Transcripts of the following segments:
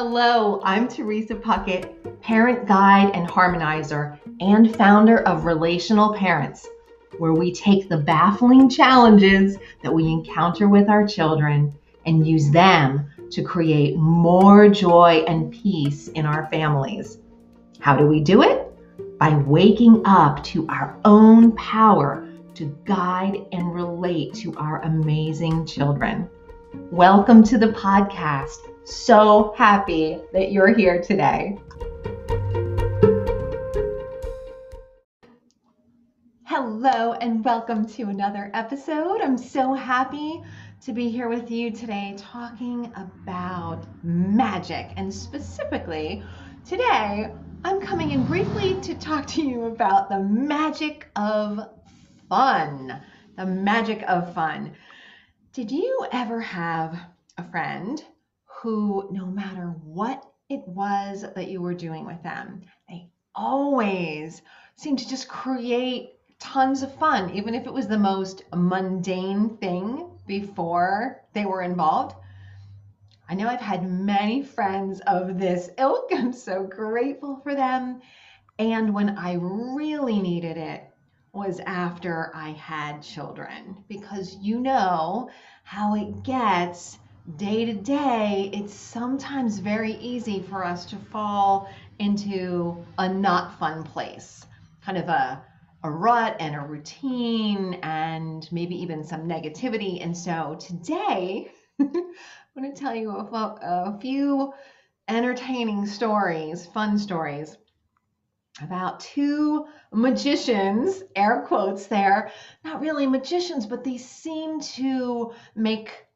Hello, I'm Teresa Puckett, parent guide and harmonizer, and founder of Relational Parents, where we take the baffling challenges that we encounter with our children and use them to create more joy and peace in our families. How do we do it? By waking up to our own power to guide and relate to our amazing children. Welcome to the podcast. So happy that you're here today. Hello, and welcome to another episode. I'm so happy to be here with you today talking about magic. And specifically, today I'm coming in briefly to talk to you about the magic of fun. The magic of fun. Did you ever have a friend who, no matter what it was that you were doing with them, they always seemed to just create tons of fun, even if it was the most mundane thing before they were involved? I know I've had many friends of this ilk. I'm so grateful for them. And when I really needed it was after I had children, because you know how it gets day to day. It's sometimes very easy for us to fall into a not fun place, kind of a a rut and a routine and maybe even some negativity. And so today, I'm going to tell you a, a few entertaining stories, fun stories about two magicians, air quotes there, not really magicians, but they seem to make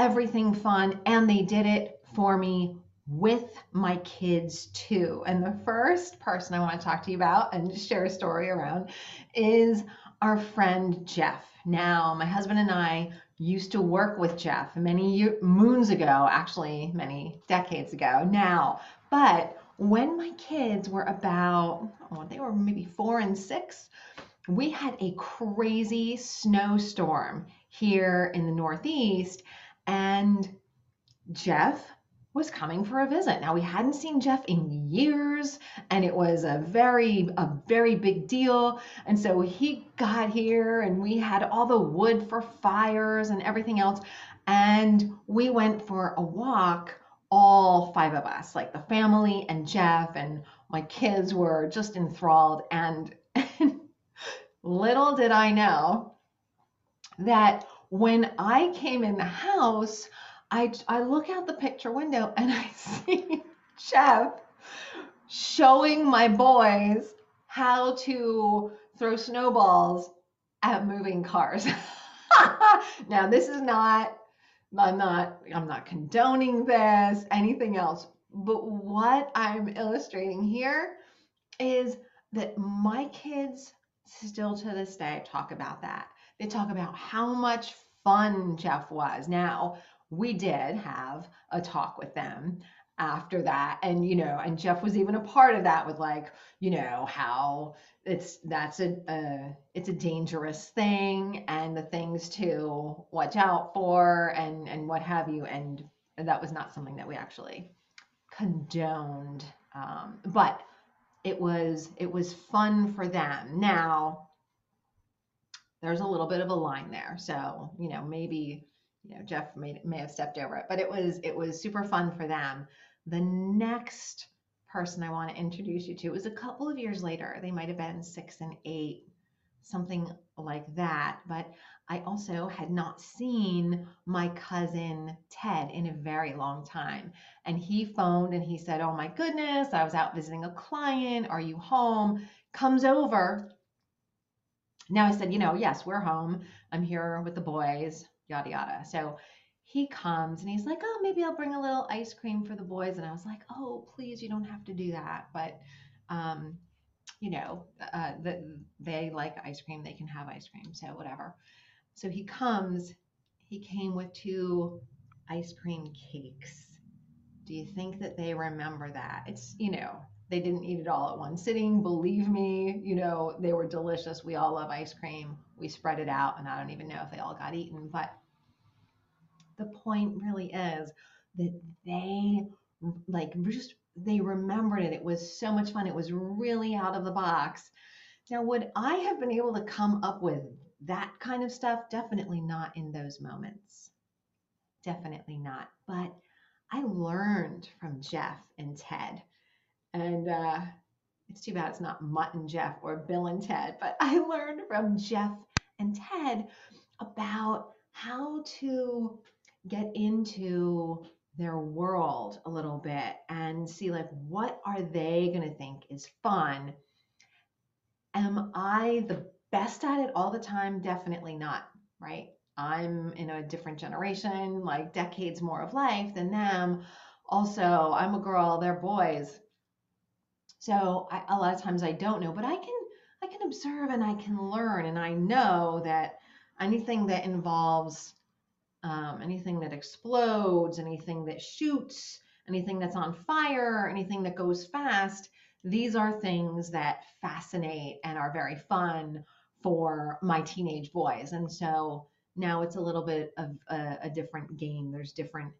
everything fun and they did it for me with my kids too. And the first person I want to talk to you about and share a story around is our friend Jeff. Now, my husband and I used to work with Jeff many year, moons ago, actually many decades ago now. But when my kids were about, oh, they were maybe four and six, we had a crazy snowstorm here in the Northeast. And Jeff was coming for a visit. Now we hadn't seen Jeff in years and it was a very a very big deal. And so he got here and we had all the wood for fires and everything else and we went for a walk all five of us, like the family and Jeff and my kids were just enthralled and, and little did I know that when I came in the house, I, I look out the picture window and I see Jeff showing my boys how to throw snowballs at moving cars. now this is not I'm not I'm not condoning this, anything else. But what I'm illustrating here is that my kids still to this day talk about that. They talk about how much fun Jeff was. Now, we did have a talk with them after that and you know and jeff was even a part of that with like you know how it's that's a, a it's a dangerous thing and the things to watch out for and and what have you and that was not something that we actually condoned um, but it was it was fun for them now there's a little bit of a line there so you know maybe you know Jeff may may have stepped over it, but it was it was super fun for them. The next person I want to introduce you to was a couple of years later. They might have been six and eight, something like that. But I also had not seen my cousin Ted in a very long time. And he phoned and he said, Oh my goodness, I was out visiting a client. Are you home? Comes over. Now I said, You know, yes, we're home. I'm here with the boys yada yada. So he comes and he's like, oh, maybe I'll bring a little ice cream for the boys. And I was like, oh, please, you don't have to do that. But, um, you know, uh, the, they like ice cream, they can have ice cream, so whatever. So he comes, he came with two ice cream cakes. Do you think that they remember that? It's, you know, they didn't eat it all at one sitting. Believe me, you know, they were delicious. We all love ice cream. We spread it out, and I don't even know if they all got eaten, but the point really is that they like just they remembered it. It was so much fun. It was really out of the box. Now, would I have been able to come up with that kind of stuff? Definitely not in those moments. Definitely not. But I learned from Jeff and Ted. And uh, it's too bad it's not Mutt and Jeff or Bill and Ted, but I learned from Jeff and Ted about how to get into their world a little bit and see like what are they going to think is fun? Am i the best at it all the time? Definitely not right? I'm in a different generation like decades more of life than them. Also i'm a girl they're boys so I, a lot of times i don't know but i can i can observe and i can learn and i know that anything that involves um, anything that explodes, anything that shoots, anything that's on fire, anything that goes fast, these are things that fascinate and are very fun for my teenage boys. And so now it's a little bit of a, a different game. There's different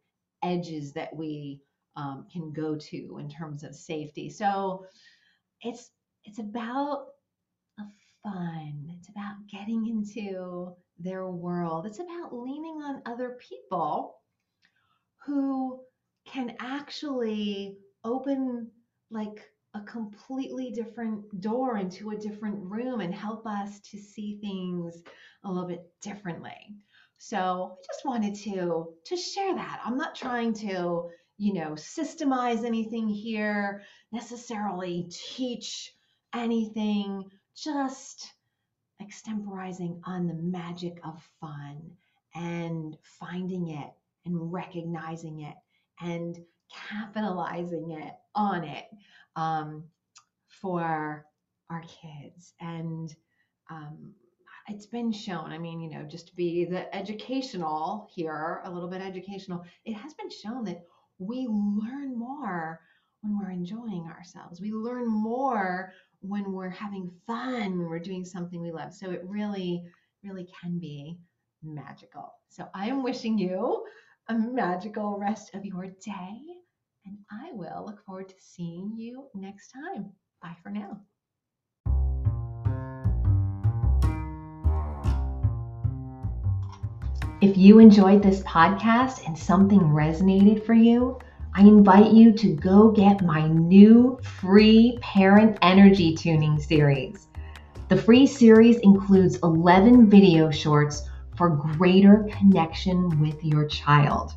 edges that we um, can go to in terms of safety. So it's it's about a fun. It's about getting into their world. It's about leaning on other people who can actually open like a completely different door into a different room and help us to see things a little bit differently. So I just wanted to to share that. I'm not trying to, you know, systemize anything here, necessarily teach anything, just extemporizing on the magic of fun and finding it and recognizing it and capitalizing it on it um, for our kids. And um, it's been shown, I mean, you know, just to be the educational here, a little bit educational, it has been shown that we learn more when we're enjoying ourselves. We learn more when we're having fun, when we're doing something we love. So it really, really can be magical. So I am wishing you a magical rest of your day, and I will look forward to seeing you next time. Bye for now. If you enjoyed this podcast and something resonated for you, I invite you to go get my new free parent energy tuning series. The free series includes 11 video shorts for greater connection with your child.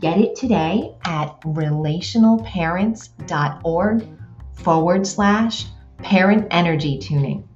Get it today at relationalparents.org forward slash parent energy tuning.